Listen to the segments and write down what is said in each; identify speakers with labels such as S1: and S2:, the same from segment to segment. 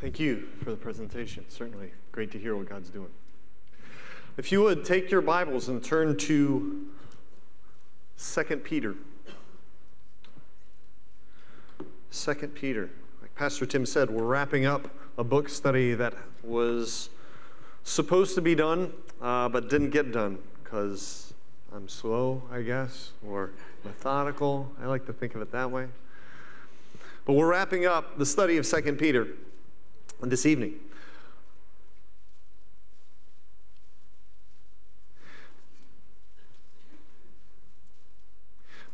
S1: Thank you for the presentation. Certainly great to hear what God's doing. If you would take your Bibles and turn to 2 Peter. 2 Peter. Like Pastor Tim said, we're wrapping up a book study that was supposed to be done, uh, but didn't get done because I'm slow, I guess, or methodical. I like to think of it that way. But we're wrapping up the study of 2 Peter this evening.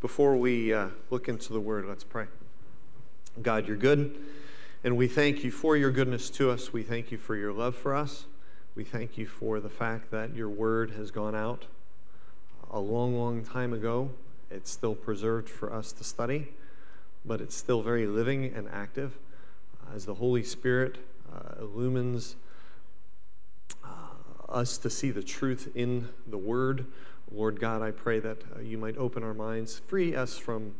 S1: Before we uh, look into the word, let's pray. God, you're good, and we thank you for your goodness to us. We thank you for your love for us. We thank you for the fact that your word has gone out a long, long time ago. It's still preserved for us to study, but it's still very living and active as the Holy Spirit illumines uh, us to see the truth in the Word. Lord God, I pray that uh, you might open our minds, free us from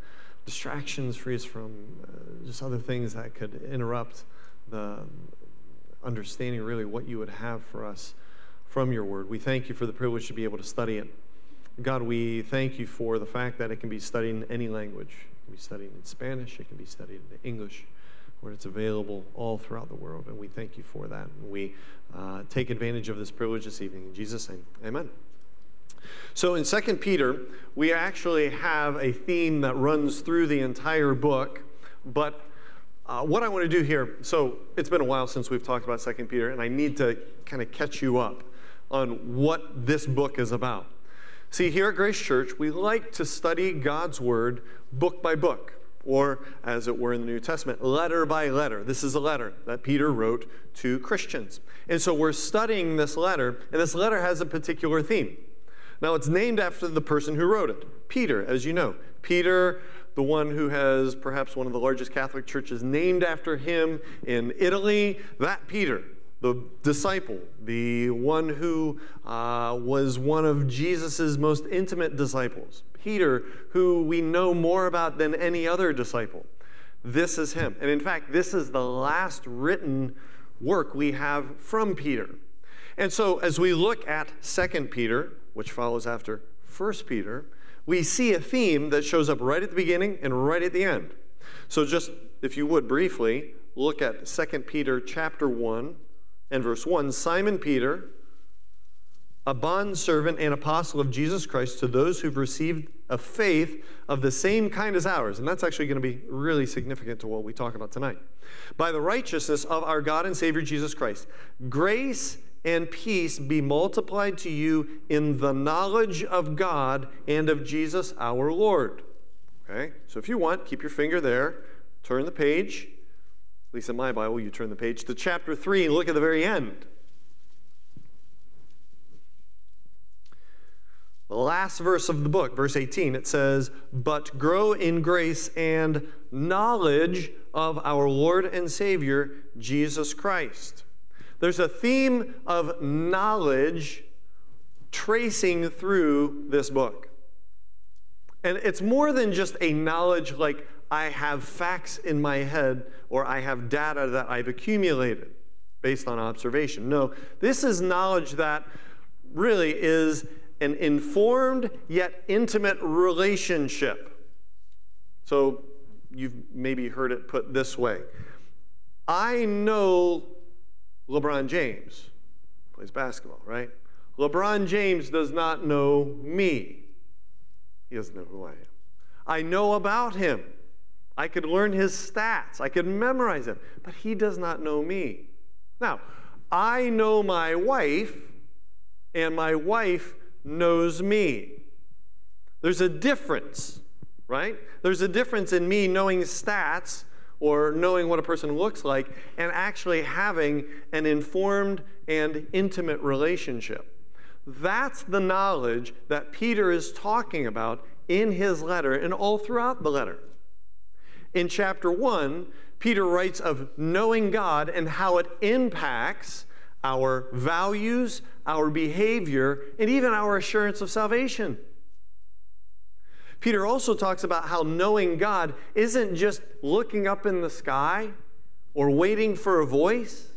S1: distractions, free us from uh, just other things that could interrupt the understanding, really, what you would have for us from your Word. We thank you for the privilege to be able to study it. God, we thank you for the fact that it can be studied in any language. It can be studied in Spanish, it can be studied in English where it's available all throughout the world. And we thank you for that. And we uh, take advantage of this privilege this evening. In Jesus' name, amen. So in 2 Peter, we actually have a theme that runs through the entire book. But uh, what I want to do here, so it's been a while since we've talked about 2 Peter, and I need to kind of catch you up on what this book is about. See, here at Grace Church, we like to study God's Word book by book or as it were in the New Testament, letter by letter. This is a letter that Peter wrote to Christians. And so we're studying this letter, and this letter has a particular theme. Now, it's named after the person who wrote it, Peter, as you know. Peter, the one who has perhaps one of the largest Catholic churches named after him in Italy, that Peter the disciple, the one who uh, was one of Jesus' most intimate disciples, Peter, who we know more about than any other disciple. This is him. And in fact, this is the last written work we have from Peter. And so as we look at 2 Peter, which follows after 1 Peter, we see a theme that shows up right at the beginning and right at the end. So just if you would briefly look at 2 Peter chapter 1 and verse 1 Simon Peter, a bondservant and apostle of Jesus Christ, to those who've received a faith of the same kind as ours. And that's actually going to be really significant to what we talk about tonight. By the righteousness of our God and Savior Jesus Christ, grace and peace be multiplied to you in the knowledge of God and of Jesus our Lord. Okay? So if you want, keep your finger there, turn the page at least in my Bible, you turn the page to chapter 3 and look at the very end. The last verse of the book, verse 18, it says, But grow in grace and knowledge of our Lord and Savior, Jesus Christ. There's a theme of knowledge tracing through this book. And it's more than just a knowledge like I have facts in my head or I have data that I've accumulated based on observation. No, this is knowledge that really is an informed yet intimate relationship. So you've maybe heard it put this way I know LeBron James, plays basketball, right? LeBron James does not know me. He doesn't know who I am. I know about him. I could learn his stats. I could memorize them. But he does not know me. Now, I know my wife, and my wife knows me. There's a difference, right? There's a difference in me knowing stats or knowing what a person looks like and actually having an informed and intimate relationship. That's the knowledge that Peter is talking about in his letter and all throughout the letter. In chapter 1, Peter writes of knowing God and how it impacts our values, our behavior, and even our assurance of salvation. Peter also talks about how knowing God isn't just looking up in the sky or waiting for a voice,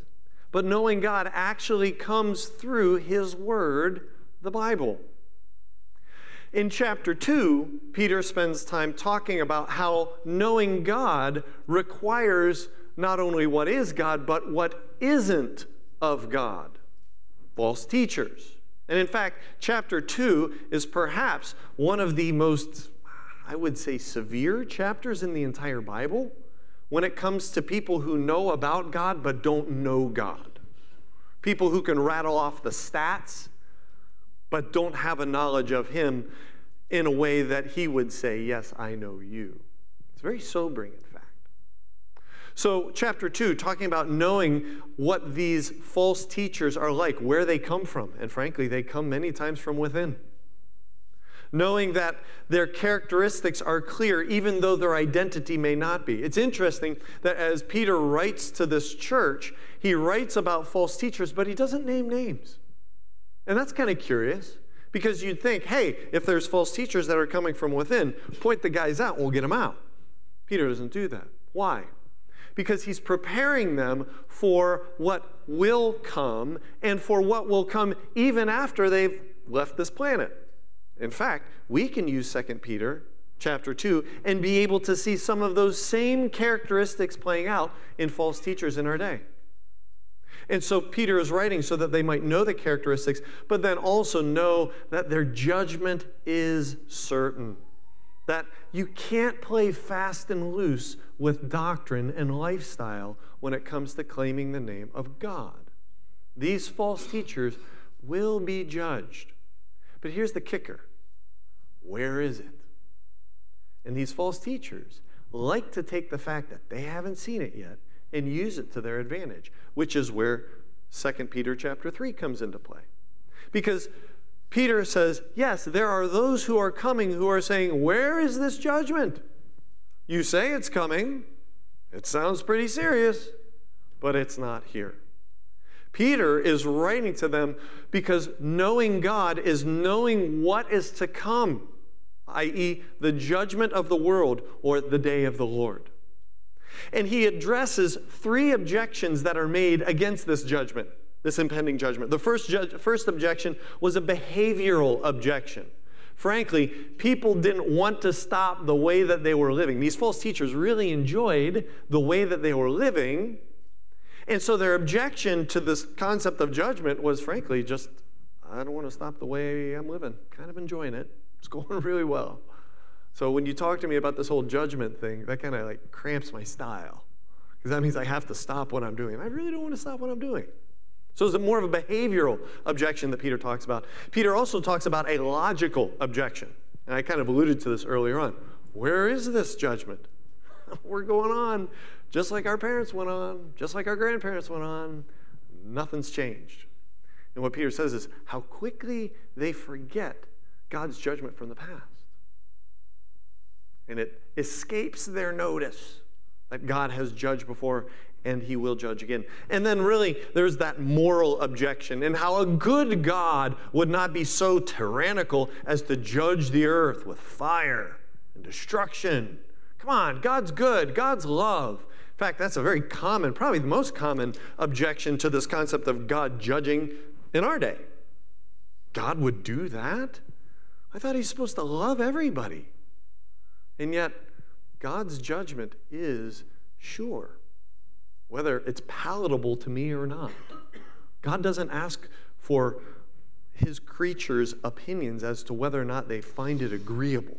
S1: but knowing God actually comes through His Word, the Bible. In chapter 2, Peter spends time talking about how knowing God requires not only what is God, but what isn't of God false teachers. And in fact, chapter 2 is perhaps one of the most, I would say, severe chapters in the entire Bible when it comes to people who know about God but don't know God. People who can rattle off the stats but don't have a knowledge of Him in a way that He would say, Yes, I know you. It's very sobering. So, chapter 2, talking about knowing what these false teachers are like, where they come from. And frankly, they come many times from within. Knowing that their characteristics are clear, even though their identity may not be. It's interesting that as Peter writes to this church, he writes about false teachers, but he doesn't name names. And that's kind of curious because you'd think, hey, if there's false teachers that are coming from within, point the guys out, we'll get them out. Peter doesn't do that. Why? Because he's preparing them for what will come and for what will come even after they've left this planet. In fact, we can use 2 Peter chapter 2 and be able to see some of those same characteristics playing out in false teachers in our day. And so Peter is writing so that they might know the characteristics, but then also know that their judgment is certain that you can't play fast and loose with doctrine and lifestyle when it comes to claiming the name of God. These false teachers will be judged. But here's the kicker where is it? And these false teachers like to take the fact that they haven't seen it yet and use it to their advantage, which is where 2 Peter chapter 3 comes into play. Because Peter says, Yes, there are those who are coming who are saying, Where is this judgment? You say it's coming. It sounds pretty serious, but it's not here. Peter is writing to them because knowing God is knowing what is to come, i.e., the judgment of the world or the day of the Lord. And he addresses three objections that are made against this judgment this impending judgment. The first, ju- first objection was a behavioral objection. Frankly, people didn't want to stop the way that they were living. These false teachers really enjoyed the way that they were living. And so their objection to this concept of judgment was, frankly, just, I don't want to stop the way I'm living. Kind of enjoying it. It's going really well. So when you talk to me about this whole judgment thing, that kind of like cramps my style. Because that means I have to stop what I'm doing. I really don't want to stop what I'm doing. So it's more of a behavioral objection that Peter talks about. Peter also talks about a logical objection. And I kind of alluded to this earlier on. Where is this judgment? We're going on just like our parents went on, just like our grandparents went on. Nothing's changed. And what Peter says is how quickly they forget God's judgment from the past. And it escapes their notice that God has judged before and he will judge again. And then, really, there's that moral objection and how a good God would not be so tyrannical as to judge the earth with fire and destruction. Come on, God's good, God's love. In fact, that's a very common, probably the most common objection to this concept of God judging in our day. God would do that? I thought he's supposed to love everybody. And yet, God's judgment is sure whether it's palatable to me or not. God doesn't ask for his creatures' opinions as to whether or not they find it agreeable.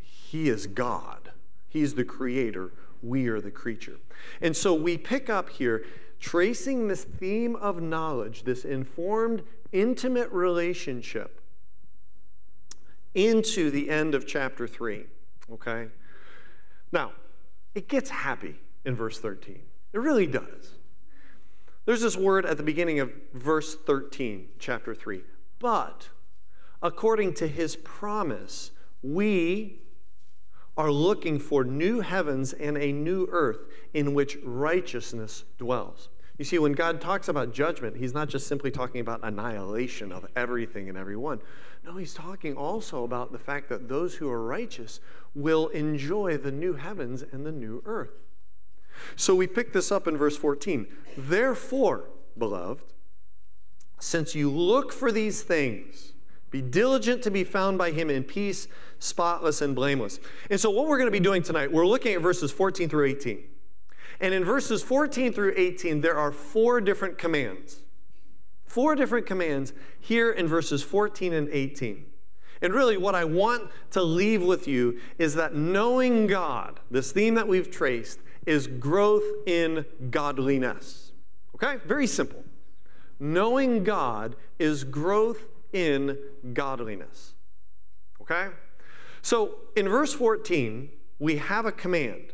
S1: He is God, He's the creator, we are the creature. And so we pick up here, tracing this theme of knowledge, this informed, intimate relationship, into the end of chapter 3. Okay? Now, it gets happy in verse 13. It really does. There's this word at the beginning of verse 13, chapter 3. But according to his promise, we are looking for new heavens and a new earth in which righteousness dwells. You see, when God talks about judgment, he's not just simply talking about annihilation of everything and everyone. No, he's talking also about the fact that those who are righteous will enjoy the new heavens and the new earth. So we pick this up in verse 14. Therefore, beloved, since you look for these things, be diligent to be found by him in peace, spotless and blameless. And so, what we're going to be doing tonight, we're looking at verses 14 through 18. And in verses 14 through 18, there are four different commands. Four different commands here in verses 14 and 18. And really, what I want to leave with you is that knowing God, this theme that we've traced, is growth in godliness. Okay? Very simple. Knowing God is growth in godliness. Okay? So in verse 14, we have a command.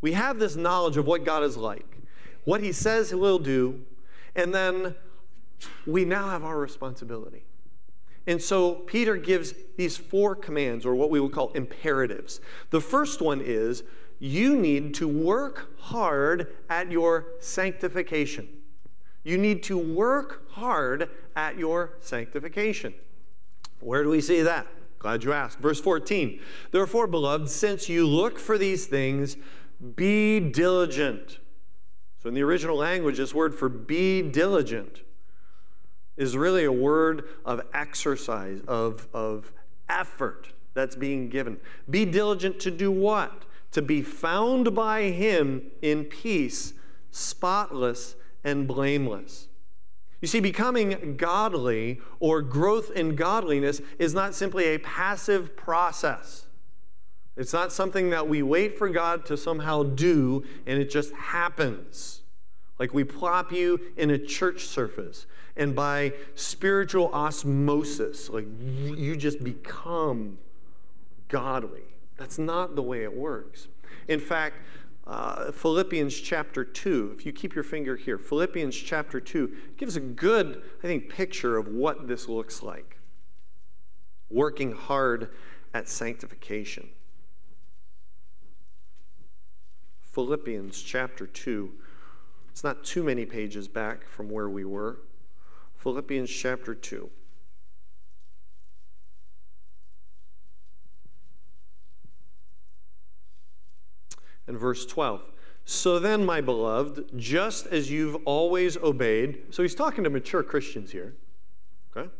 S1: We have this knowledge of what God is like, what He says He will do, and then we now have our responsibility. And so Peter gives these four commands, or what we would call imperatives. The first one is you need to work hard at your sanctification. You need to work hard at your sanctification. Where do we see that? Glad you asked. Verse 14. Therefore, beloved, since you look for these things, be diligent. So, in the original language, this word for be diligent is really a word of exercise, of, of effort that's being given. Be diligent to do what? To be found by Him in peace, spotless and blameless. You see, becoming godly or growth in godliness is not simply a passive process. It's not something that we wait for God to somehow do and it just happens. Like we plop you in a church surface and by spiritual osmosis, like you just become godly. That's not the way it works. In fact, uh, Philippians chapter 2, if you keep your finger here, Philippians chapter 2 gives a good, I think, picture of what this looks like. Working hard at sanctification. Philippians chapter 2. It's not too many pages back from where we were. Philippians chapter 2. And verse 12. So then, my beloved, just as you've always obeyed, so he's talking to mature Christians here, okay?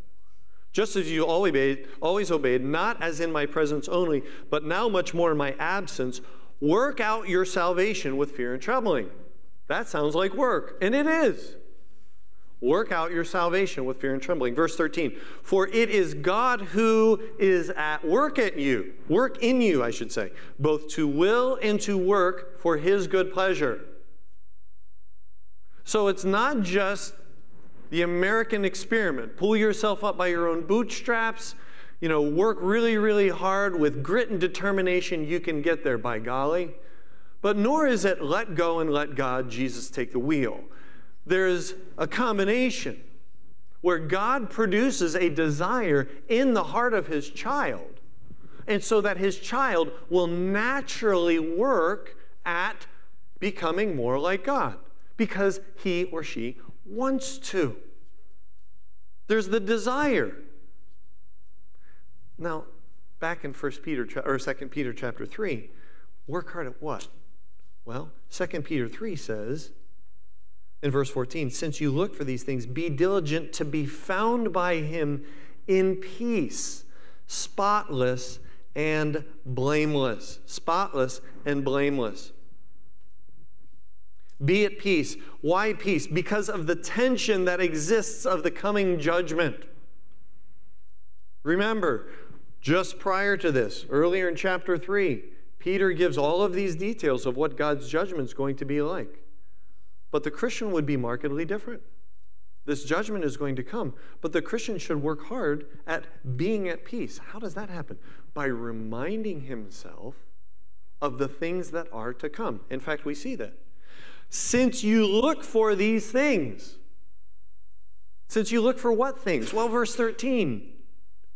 S1: Just as you always obeyed, always obeyed, not as in my presence only, but now much more in my absence, Work out your salvation with fear and trembling. That sounds like work, and it is. Work out your salvation with fear and trembling. Verse 13, for it is God who is at work at you, work in you, I should say, both to will and to work for his good pleasure. So it's not just the American experiment. Pull yourself up by your own bootstraps you know, work really, really hard with grit and determination, you can get there, by golly. But nor is it let go and let God, Jesus, take the wheel. There's a combination where God produces a desire in the heart of his child, and so that his child will naturally work at becoming more like God because he or she wants to. There's the desire. Now, back in 1 Peter or 2 Peter chapter 3, work hard at what? Well, 2 Peter 3 says in verse 14, since you look for these things, be diligent to be found by him in peace, spotless and blameless. Spotless and blameless. Be at peace. Why peace? Because of the tension that exists of the coming judgment. Remember, just prior to this, earlier in chapter 3, Peter gives all of these details of what God's judgment is going to be like. But the Christian would be markedly different. This judgment is going to come, but the Christian should work hard at being at peace. How does that happen? By reminding himself of the things that are to come. In fact, we see that. Since you look for these things, since you look for what things? Well, verse 13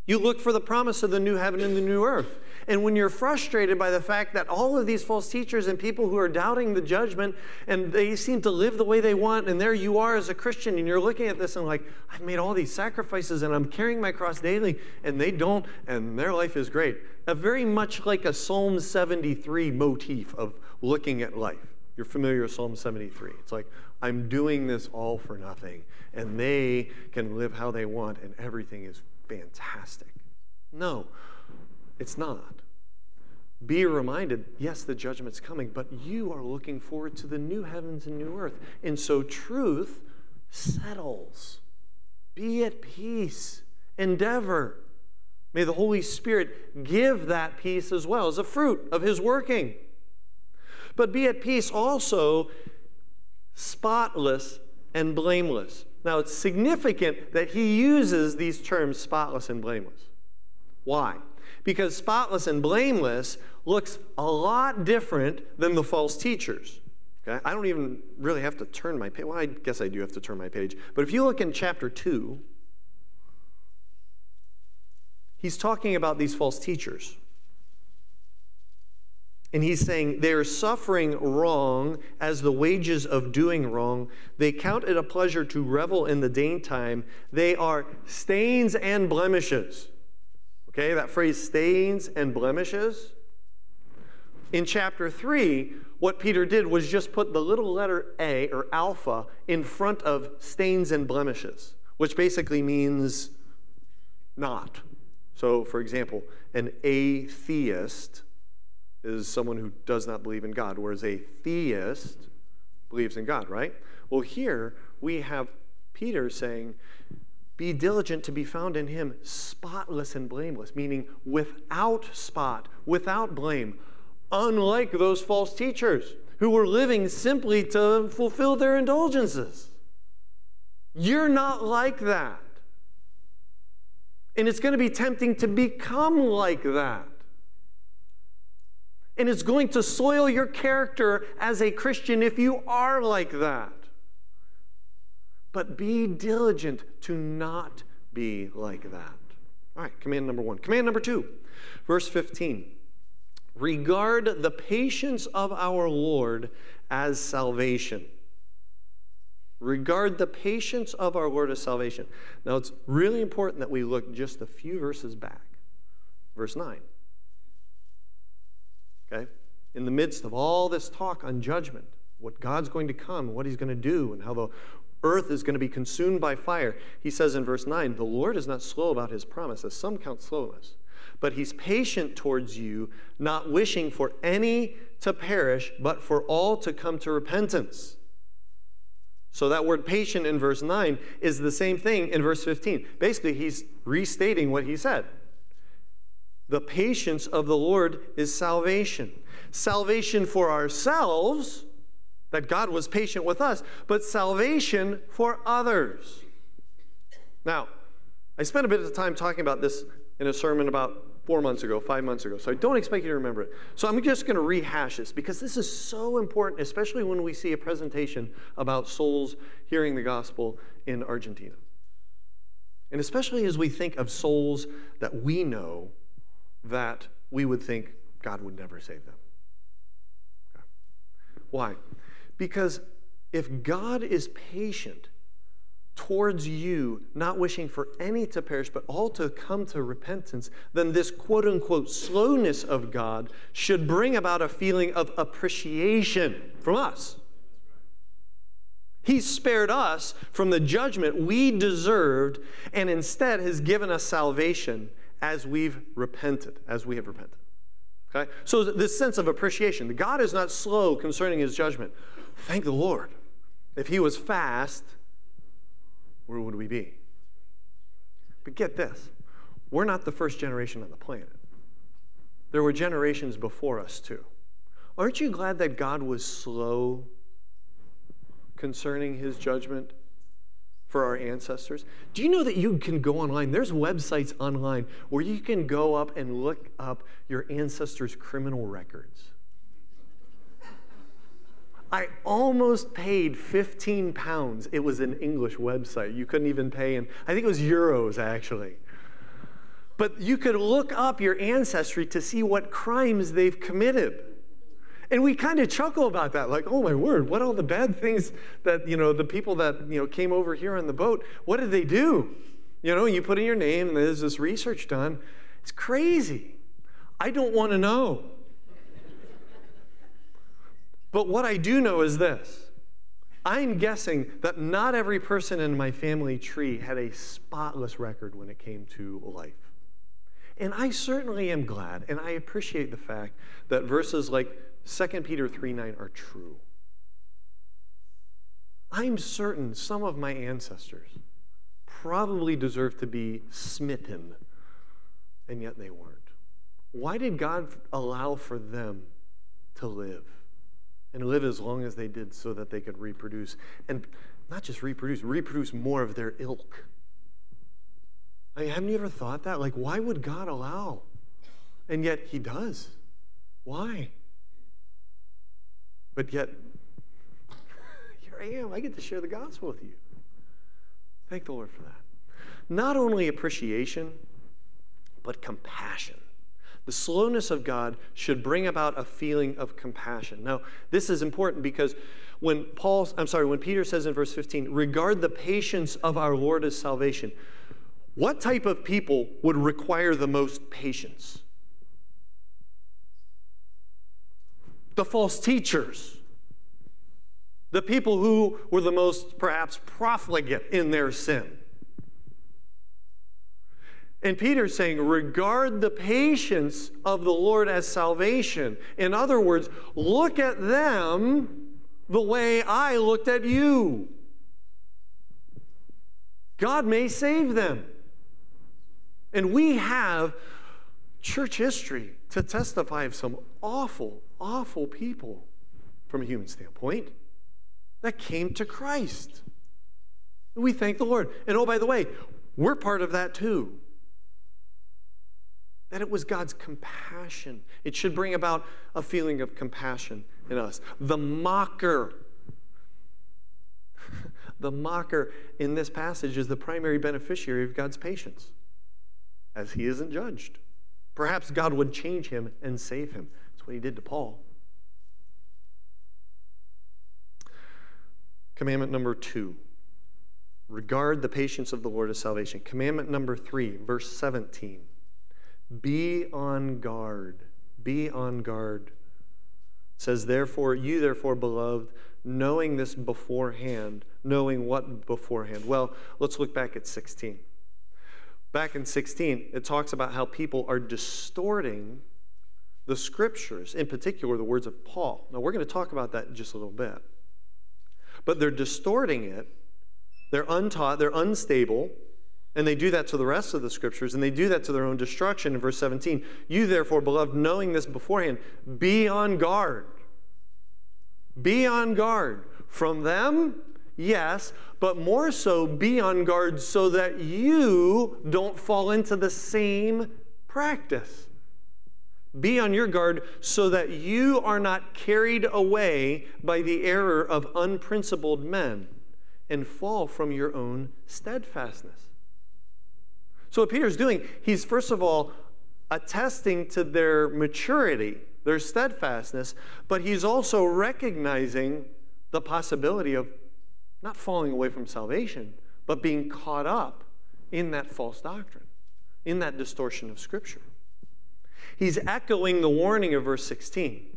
S1: you look for the promise of the new heaven and the new earth. And when you're frustrated by the fact that all of these false teachers and people who are doubting the judgment and they seem to live the way they want, and there you are as a Christian, and you're looking at this and like, I've made all these sacrifices and I'm carrying my cross daily, and they don't, and their life is great. A very much like a Psalm 73 motif of looking at life. You're familiar with Psalm 73. It's like, I'm doing this all for nothing, and they can live how they want, and everything is fantastic. No, it's not. Be reminded, yes, the judgment's coming, but you are looking forward to the new heavens and new earth. And so truth settles. Be at peace. Endeavor. May the Holy Spirit give that peace as well as a fruit of His working. But be at peace also, spotless and blameless. Now, it's significant that he uses these terms spotless and blameless. Why? Because spotless and blameless looks a lot different than the false teachers. Okay? I don't even really have to turn my page. Well, I guess I do have to turn my page. But if you look in chapter 2, he's talking about these false teachers. And he's saying they are suffering wrong as the wages of doing wrong. They count it a pleasure to revel in the daytime. They are stains and blemishes. Okay, that phrase stains and blemishes. In chapter 3, what Peter did was just put the little letter A or alpha in front of stains and blemishes, which basically means not. So, for example, an atheist is someone who does not believe in God, whereas a theist believes in God, right? Well, here we have Peter saying, Be diligent to be found in him spotless and blameless, meaning without spot, without blame, unlike those false teachers who were living simply to fulfill their indulgences. You're not like that. And it's going to be tempting to become like that. And it's going to soil your character as a Christian if you are like that. But be diligent to not be like that. All right, command number one. Command number two, verse 15. Regard the patience of our Lord as salvation. Regard the patience of our Lord as salvation. Now, it's really important that we look just a few verses back. Verse 9. Okay? In the midst of all this talk on judgment, what God's going to come, what he's going to do, and how the earth is going to be consumed by fire, he says in verse 9, The Lord is not slow about his promise, as some count slowness, but he's patient towards you, not wishing for any to perish, but for all to come to repentance. So that word patient in verse 9 is the same thing in verse 15. Basically, he's restating what he said. The patience of the Lord is salvation. Salvation for ourselves, that God was patient with us, but salvation for others. Now, I spent a bit of time talking about this in a sermon about four months ago, five months ago, so I don't expect you to remember it. So I'm just going to rehash this because this is so important, especially when we see a presentation about souls hearing the gospel in Argentina. And especially as we think of souls that we know that we would think God would never save them. Okay. Why? Because if God is patient towards you, not wishing for any to perish, but all to come to repentance, then this quote unquote slowness of God should bring about a feeling of appreciation from us. He spared us from the judgment we deserved and instead has given us salvation as we've repented, as we have repented. Okay? So, this sense of appreciation. God is not slow concerning his judgment. Thank the Lord. If he was fast, where would we be? But get this we're not the first generation on the planet. There were generations before us, too. Aren't you glad that God was slow concerning his judgment for our ancestors. Do you know that you can go online? There's websites online where you can go up and look up your ancestors' criminal records. I almost paid 15 pounds. It was an English website. You couldn't even pay in, I think it was euros actually. But you could look up your ancestry to see what crimes they've committed. And we kind of chuckle about that, like, oh my word, what all the bad things that, you know, the people that, you know, came over here on the boat, what did they do? You know, you put in your name and there's this research done. It's crazy. I don't want to know. But what I do know is this I'm guessing that not every person in my family tree had a spotless record when it came to life. And I certainly am glad and I appreciate the fact that verses like 2 Peter 3 9 are true. I'm certain some of my ancestors probably deserved to be smitten, and yet they weren't. Why did God allow for them to live and live as long as they did so that they could reproduce? And not just reproduce, reproduce more of their ilk. I mean, haven't you ever thought that? Like, why would God allow? And yet He does. Why? But yet, here I am. I get to share the gospel with you. Thank the Lord for that. Not only appreciation, but compassion. The slowness of God should bring about a feeling of compassion. Now, this is important because when Paul, I'm sorry, when Peter says in verse 15, regard the patience of our Lord as salvation, what type of people would require the most patience? The false teachers. The people who were the most, perhaps, profligate in their sin. And Peter's saying, regard the patience of the Lord as salvation. In other words, look at them the way I looked at you. God may save them. And we have church history to testify of some awful, awful people from a human standpoint that came to Christ. We thank the Lord. And oh, by the way, we're part of that too. That it was God's compassion. It should bring about a feeling of compassion in us. The mocker. the mocker in this passage is the primary beneficiary of God's patience as he isn't judged. Perhaps God would change him and save him. That's what he did to Paul. Commandment number two regard the patience of the Lord as salvation. Commandment number three, verse 17 be on guard. Be on guard. It says, therefore, you therefore, beloved, knowing this beforehand, knowing what beforehand? Well, let's look back at 16. Back in 16, it talks about how people are distorting the scriptures, in particular the words of Paul. Now, we're going to talk about that in just a little bit. But they're distorting it, they're untaught, they're unstable, and they do that to the rest of the scriptures, and they do that to their own destruction in verse 17. You, therefore, beloved, knowing this beforehand, be on guard. Be on guard from them yes, but more so be on guard so that you don't fall into the same practice. Be on your guard so that you are not carried away by the error of unprincipled men and fall from your own steadfastness. So, what Peter's doing, he's first of all attesting to their maturity, their steadfastness, but he's also recognizing the possibility of not falling away from salvation, but being caught up in that false doctrine, in that distortion of Scripture. He's echoing the warning of verse 16.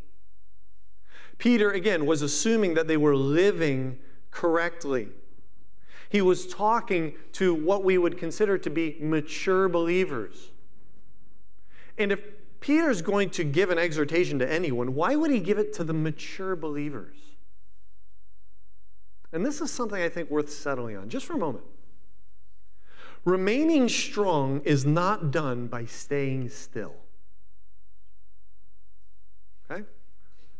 S1: Peter, again, was assuming that they were living correctly. He was talking to what we would consider to be mature believers. And if Peter's going to give an exhortation to anyone, why would he give it to the mature believers? And this is something I think worth settling on just for a moment. Remaining strong is not done by staying still. Okay?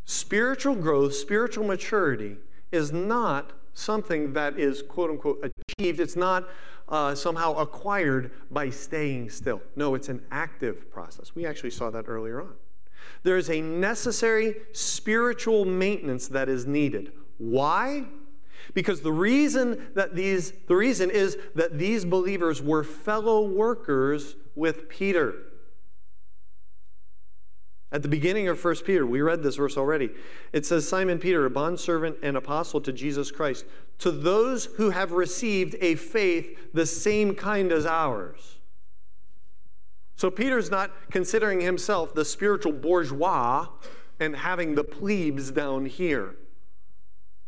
S1: Spiritual growth, spiritual maturity is not something that is quote unquote achieved. It's not uh, somehow acquired by staying still. No, it's an active process. We actually saw that earlier on. There is a necessary spiritual maintenance that is needed. Why? Because the reason that these the reason is that these believers were fellow workers with Peter. At the beginning of 1 Peter, we read this verse already. It says, Simon Peter, a bondservant and apostle to Jesus Christ, to those who have received a faith the same kind as ours. So Peter's not considering himself the spiritual bourgeois and having the plebes down here.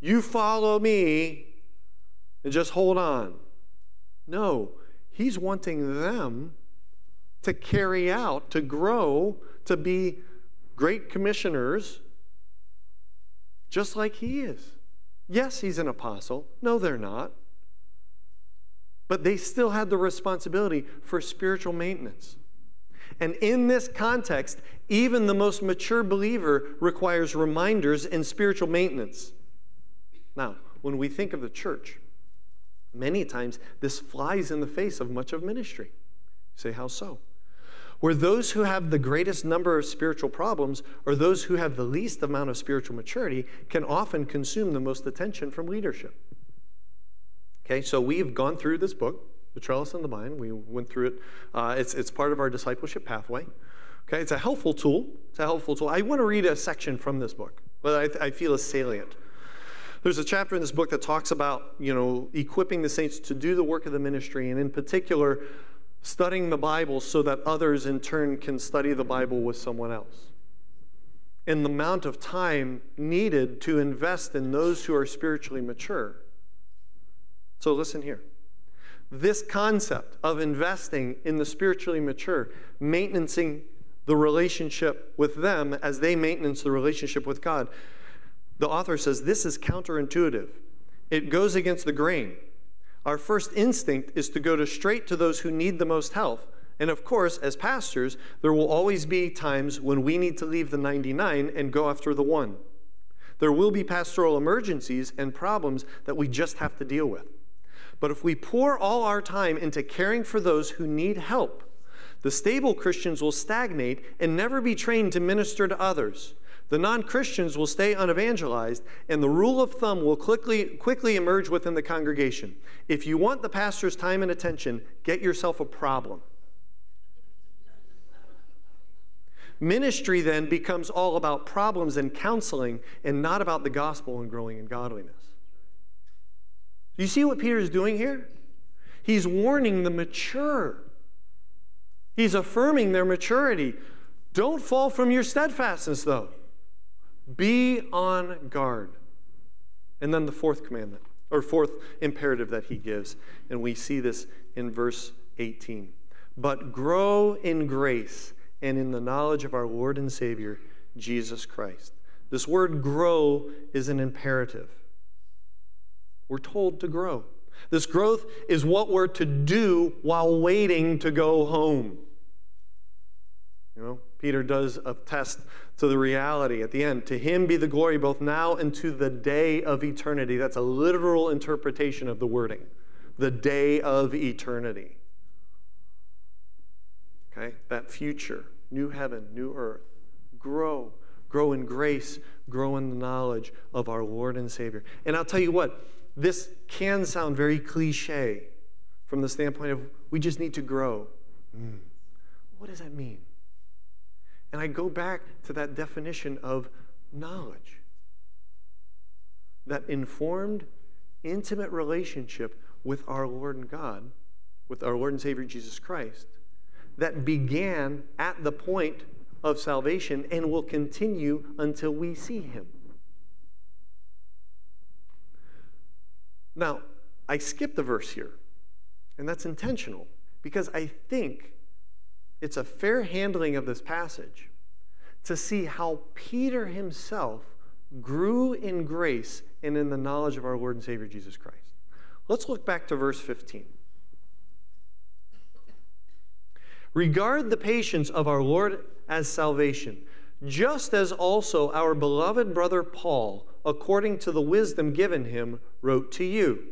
S1: You follow me and just hold on. No, he's wanting them to carry out, to grow, to be great commissioners, just like he is. Yes, he's an apostle. No, they're not. But they still had the responsibility for spiritual maintenance. And in this context, even the most mature believer requires reminders and spiritual maintenance. Now, when we think of the church, many times this flies in the face of much of ministry. You say, how so? Where those who have the greatest number of spiritual problems or those who have the least amount of spiritual maturity can often consume the most attention from leadership. Okay, so we've gone through this book, The Trellis and the Vine. We went through it. Uh, it's, it's part of our discipleship pathway. Okay, it's a helpful tool. It's a helpful tool. I want to read a section from this book that I, I feel is salient. There's a chapter in this book that talks about, you know, equipping the saints to do the work of the ministry, and in particular, studying the Bible so that others in turn can study the Bible with someone else. And the amount of time needed to invest in those who are spiritually mature so listen here. This concept of investing in the spiritually mature, maintaining the relationship with them as they maintenance the relationship with God, the author says this is counterintuitive. It goes against the grain. Our first instinct is to go to straight to those who need the most help. And of course, as pastors, there will always be times when we need to leave the 99 and go after the one. There will be pastoral emergencies and problems that we just have to deal with. But if we pour all our time into caring for those who need help, the stable Christians will stagnate and never be trained to minister to others. The non Christians will stay unevangelized, and the rule of thumb will quickly, quickly emerge within the congregation. If you want the pastor's time and attention, get yourself a problem. Ministry then becomes all about problems and counseling and not about the gospel and growing in godliness. You see what Peter is doing here? He's warning the mature. He's affirming their maturity. Don't fall from your steadfastness, though. Be on guard. And then the fourth commandment, or fourth imperative that he gives, and we see this in verse 18. But grow in grace and in the knowledge of our Lord and Savior, Jesus Christ. This word grow is an imperative. We're told to grow. This growth is what we're to do while waiting to go home. You know, Peter does attest to the reality at the end. To him be the glory both now and to the day of eternity. That's a literal interpretation of the wording. The day of eternity. Okay? That future, new heaven, new earth. Grow. Grow in grace, grow in the knowledge of our Lord and Savior. And I'll tell you what, this can sound very cliche from the standpoint of we just need to grow. Mm. What does that mean? And I go back to that definition of knowledge that informed, intimate relationship with our Lord and God, with our Lord and Savior Jesus Christ, that began at the point of salvation and will continue until we see Him. Now, I skipped a verse here, and that's intentional because I think it's a fair handling of this passage to see how Peter himself grew in grace and in the knowledge of our Lord and Savior Jesus Christ. Let's look back to verse 15. Regard the patience of our Lord as salvation, just as also our beloved brother Paul according to the wisdom given him, wrote to you,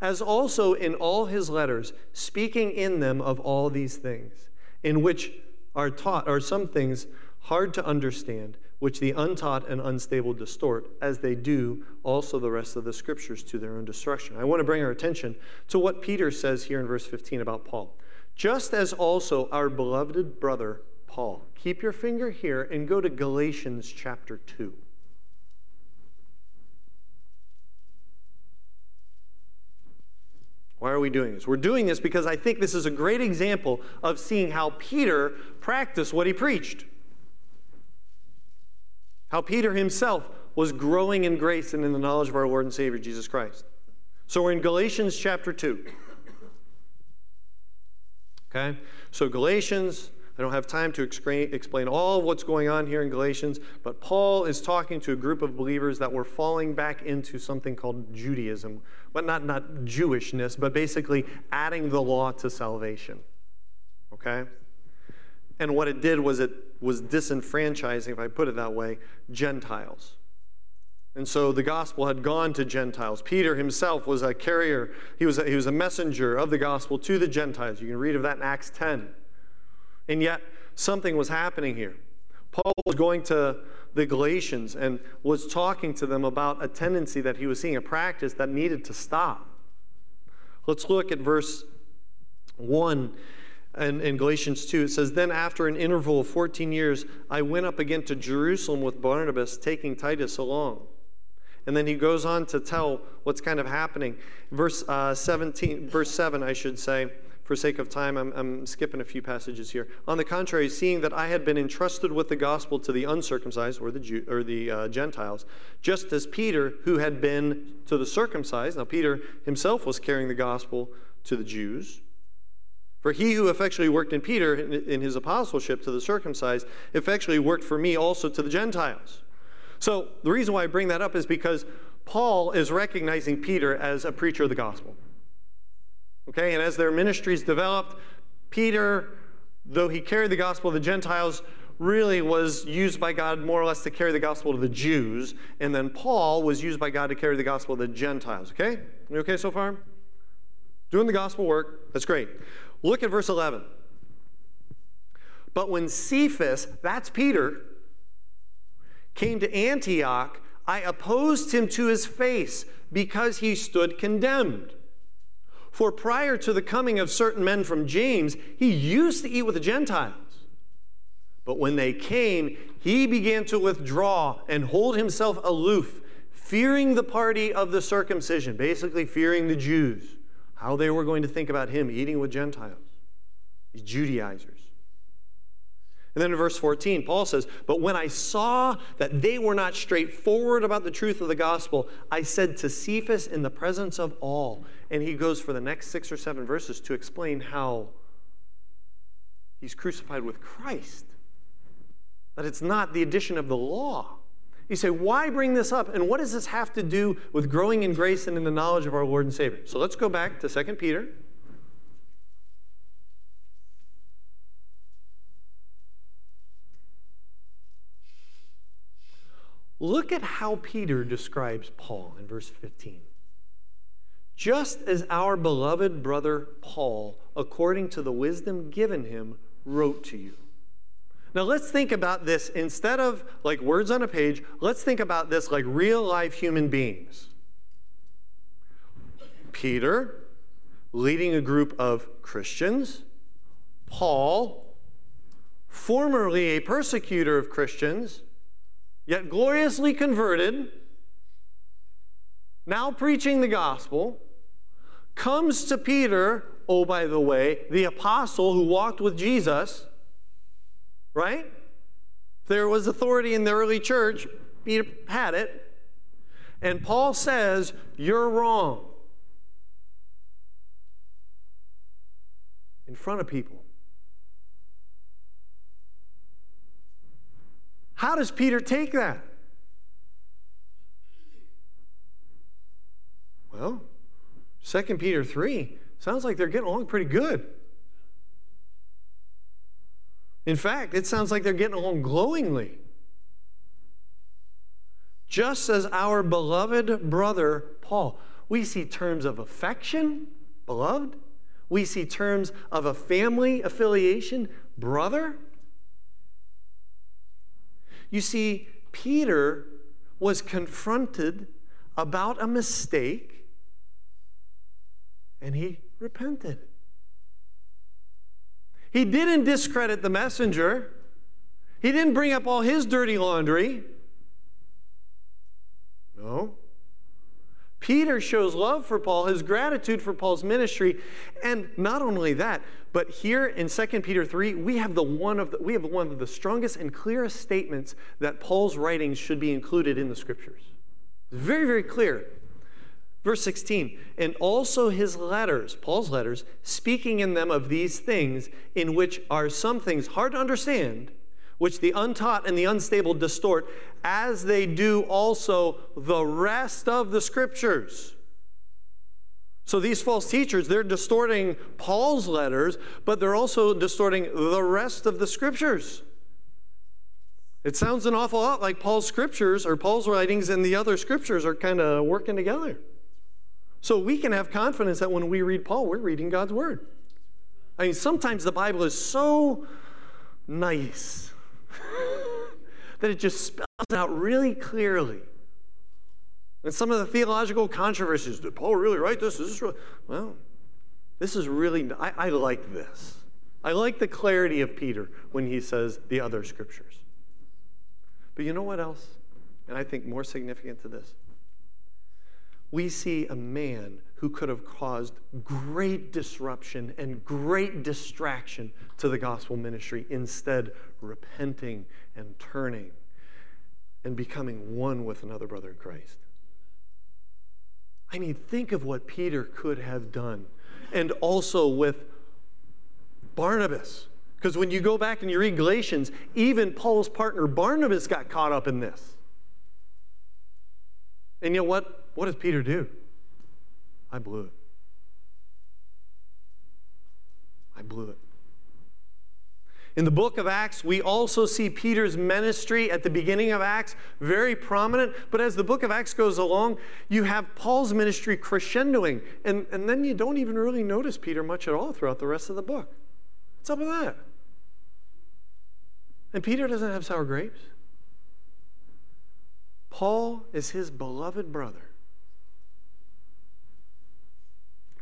S1: as also in all his letters, speaking in them of all these things, in which are taught are some things hard to understand, which the untaught and unstable distort, as they do also the rest of the scriptures to their own destruction. I want to bring our attention to what Peter says here in verse 15 about Paul. Just as also our beloved brother Paul. Keep your finger here and go to Galatians chapter 2. Why are we doing this? We're doing this because I think this is a great example of seeing how Peter practiced what he preached. how Peter himself was growing in grace and in the knowledge of our Lord and Savior Jesus Christ. So we're in Galatians chapter 2. Okay? So, Galatians, I don't have time to explain all of what's going on here in Galatians, but Paul is talking to a group of believers that were falling back into something called Judaism. But not, not Jewishness, but basically adding the law to salvation. Okay? And what it did was it was disenfranchising, if I put it that way, Gentiles. And so the gospel had gone to Gentiles. Peter himself was a carrier, he was a, he was a messenger of the gospel to the Gentiles. You can read of that in Acts 10. And yet, something was happening here. Paul was going to the Galatians and was talking to them about a tendency that he was seeing, a practice that needed to stop. Let's look at verse 1 in, in Galatians 2, it says, Then after an interval of 14 years, I went up again to Jerusalem with Barnabas, taking Titus along. And then he goes on to tell what's kind of happening. Verse uh, 17, verse 7, I should say, for sake of time, I'm, I'm, skipping a few passages here. On the contrary, seeing that I had been entrusted with the gospel to the uncircumcised or the, Jew, or the uh, Gentiles, just as Peter, who had been to the circumcised, now Peter himself was carrying the gospel to the Jews. For he who effectually worked in Peter in his apostleship to the circumcised, effectually worked for me also to the Gentiles. So the reason why I bring that up is because Paul is recognizing Peter as a preacher of the gospel. Okay, and as their ministries developed, Peter, though he carried the gospel to the Gentiles, really was used by God more or less to carry the gospel to the Jews, and then Paul was used by God to carry the gospel to the Gentiles. Okay? You okay so far? Doing the gospel work, that's great. Look at verse 11. But when Cephas, that's Peter, came to Antioch, I opposed him to his face because he stood condemned. For prior to the coming of certain men from James, he used to eat with the Gentiles. But when they came, he began to withdraw and hold himself aloof, fearing the party of the circumcision, basically fearing the Jews how they were going to think about him eating with Gentiles, these Judaizers. And then in verse 14, Paul says, But when I saw that they were not straightforward about the truth of the gospel, I said to Cephas in the presence of all. And he goes for the next six or seven verses to explain how he's crucified with Christ. That it's not the addition of the law. You say, why bring this up? And what does this have to do with growing in grace and in the knowledge of our Lord and Savior? So let's go back to 2 Peter. Look at how Peter describes Paul in verse 15. Just as our beloved brother Paul, according to the wisdom given him, wrote to you. Now let's think about this instead of like words on a page, let's think about this like real life human beings. Peter leading a group of Christians, Paul, formerly a persecutor of Christians, yet gloriously converted, now preaching the gospel, comes to Peter, oh, by the way, the apostle who walked with Jesus right? There was authority in the early church, Peter had it. And Paul says, You're wrong. In front of people. How does Peter take that? Well, 2 Peter 3 sounds like they're getting along pretty good. In fact, it sounds like they're getting along glowingly. Just as our beloved brother Paul, we see terms of affection, beloved. We see terms of a family affiliation, brother. You see, Peter was confronted about a mistake and he repented. He didn't discredit the messenger. He didn't bring up all his dirty laundry. No. Peter shows love for Paul, his gratitude for Paul's ministry, and not only that, but here in 2 Peter 3, we have the one of the, we have one of the strongest and clearest statements that Paul's writings should be included in the scriptures. It's very, very clear. Verse 16, and also his letters, Paul's letters, speaking in them of these things, in which are some things hard to understand, which the untaught and the unstable distort, as they do also the rest of the scriptures. So these false teachers, they're distorting Paul's letters, but they're also distorting the rest of the scriptures. It sounds an awful lot like Paul's scriptures or Paul's writings and the other scriptures are kind of working together. So we can have confidence that when we read Paul, we're reading God's word. I mean, sometimes the Bible is so nice that it just spells out really clearly. And some of the theological controversies did Paul really write this? Is this really? Well, this is really, I, I like this. I like the clarity of Peter when he says the other scriptures. But you know what else? And I think more significant to this. We see a man who could have caused great disruption and great distraction to the gospel ministry, instead, repenting and turning and becoming one with another brother in Christ. I mean, think of what Peter could have done, and also with Barnabas. Because when you go back and you read Galatians, even Paul's partner Barnabas got caught up in this. And you know what? What does Peter do? I blew it. I blew it. In the book of Acts, we also see Peter's ministry at the beginning of Acts very prominent. But as the book of Acts goes along, you have Paul's ministry crescendoing. And, and then you don't even really notice Peter much at all throughout the rest of the book. What's up with that? And Peter doesn't have sour grapes. Paul is his beloved brother.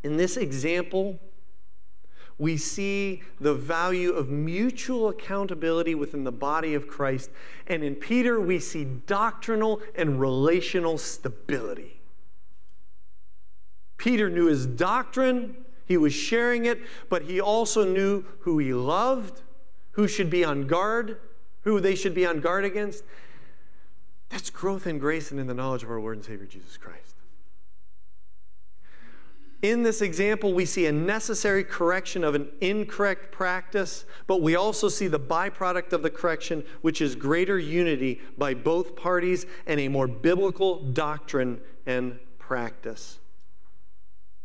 S1: In this example, we see the value of mutual accountability within the body of Christ. And in Peter, we see doctrinal and relational stability. Peter knew his doctrine, he was sharing it, but he also knew who he loved, who should be on guard, who they should be on guard against. That's growth in grace and in the knowledge of our Lord and Savior Jesus Christ. In this example, we see a necessary correction of an incorrect practice, but we also see the byproduct of the correction, which is greater unity by both parties and a more biblical doctrine and practice.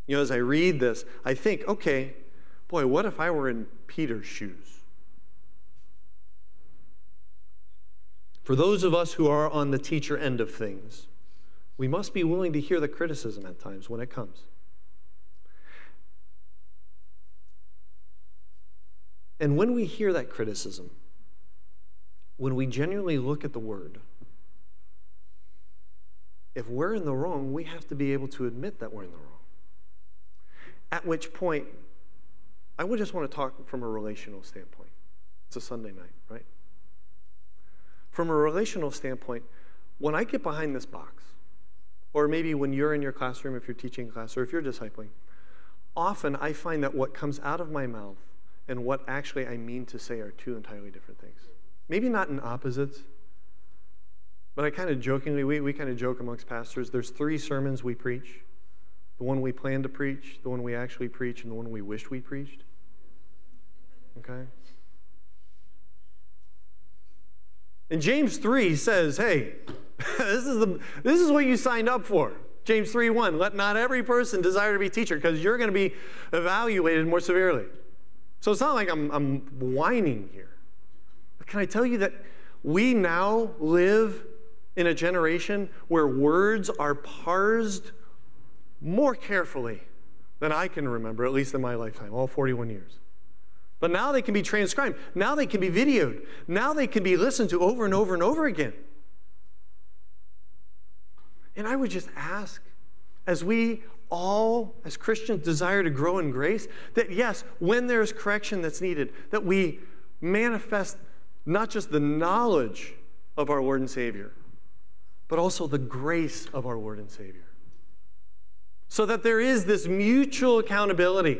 S1: You know, as I read this, I think, okay, boy, what if I were in Peter's shoes? For those of us who are on the teacher end of things, we must be willing to hear the criticism at times when it comes. And when we hear that criticism, when we genuinely look at the word, if we're in the wrong, we have to be able to admit that we're in the wrong. At which point, I would just want to talk from a relational standpoint. It's a Sunday night, right? From a relational standpoint, when I get behind this box, or maybe when you're in your classroom, if you're teaching class, or if you're discipling, often I find that what comes out of my mouth and what actually I mean to say are two entirely different things. Maybe not in opposites, but I kind of jokingly, we, we kind of joke amongst pastors there's three sermons we preach the one we plan to preach, the one we actually preach, and the one we wished we preached. Okay? And James 3 says, hey, this is, the, this is what you signed up for. James 3 1, let not every person desire to be teacher because you're going to be evaluated more severely. So it's not like I'm, I'm whining here. But can I tell you that we now live in a generation where words are parsed more carefully than I can remember, at least in my lifetime, all 41 years. But now they can be transcribed. Now they can be videoed. Now they can be listened to over and over and over again. And I would just ask, as we all, as Christians, desire to grow in grace, that yes, when there's correction that's needed, that we manifest not just the knowledge of our Lord and Savior, but also the grace of our Lord and Savior. so that there is this mutual accountability.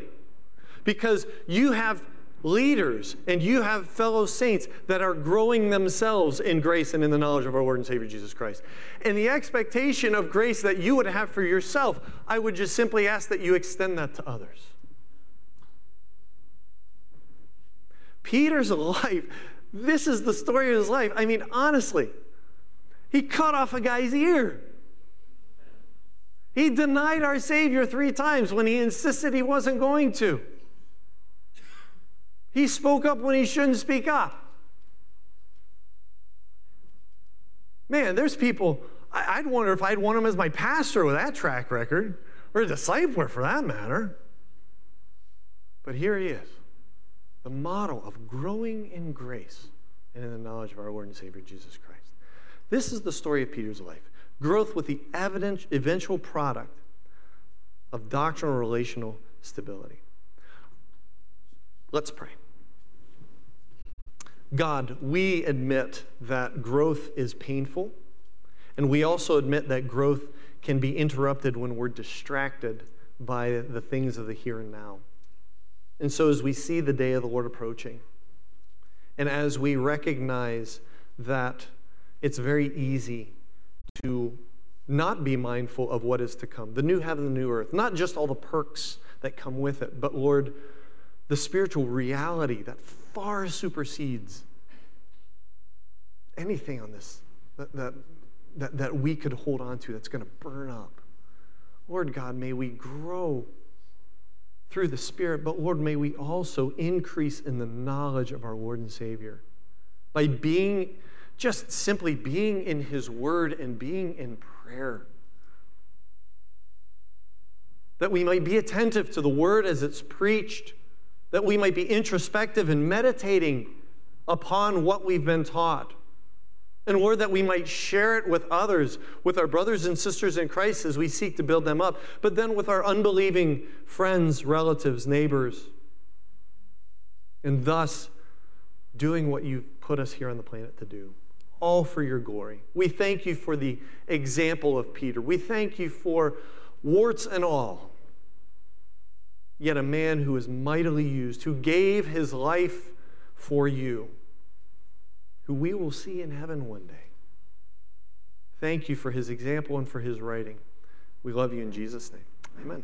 S1: Because you have leaders and you have fellow saints that are growing themselves in grace and in the knowledge of our Lord and Savior Jesus Christ. And the expectation of grace that you would have for yourself, I would just simply ask that you extend that to others. Peter's life, this is the story of his life. I mean, honestly, he cut off a guy's ear. He denied our Savior three times when he insisted he wasn't going to. He spoke up when he shouldn't speak up. Man, there's people, I'd wonder if I'd want him as my pastor with that track record, or a discipler for that matter. But here he is, the model of growing in grace and in the knowledge of our Lord and Savior Jesus Christ. This is the story of Peter's life growth with the evident, eventual product of doctrinal relational stability. Let's pray. God, we admit that growth is painful, and we also admit that growth can be interrupted when we're distracted by the things of the here and now. And so, as we see the day of the Lord approaching, and as we recognize that it's very easy to not be mindful of what is to come the new heaven, the new earth, not just all the perks that come with it, but Lord, the spiritual reality that far supersedes anything on this that, that, that, that we could hold on to that's going to burn up. Lord God, may we grow through the Spirit, but Lord, may we also increase in the knowledge of our Lord and Savior by being just simply being in His Word and being in prayer. That we might be attentive to the Word as it's preached that we might be introspective and meditating upon what we've been taught. And Lord, that we might share it with others, with our brothers and sisters in Christ as we seek to build them up, but then with our unbelieving friends, relatives, neighbors, and thus doing what you've put us here on the planet to do, all for your glory. We thank you for the example of Peter. We thank you for warts and all yet a man who is mightily used, who gave his life for you, who we will see in heaven one day. Thank you for his example and for his writing. We love you in Jesus' name. Amen.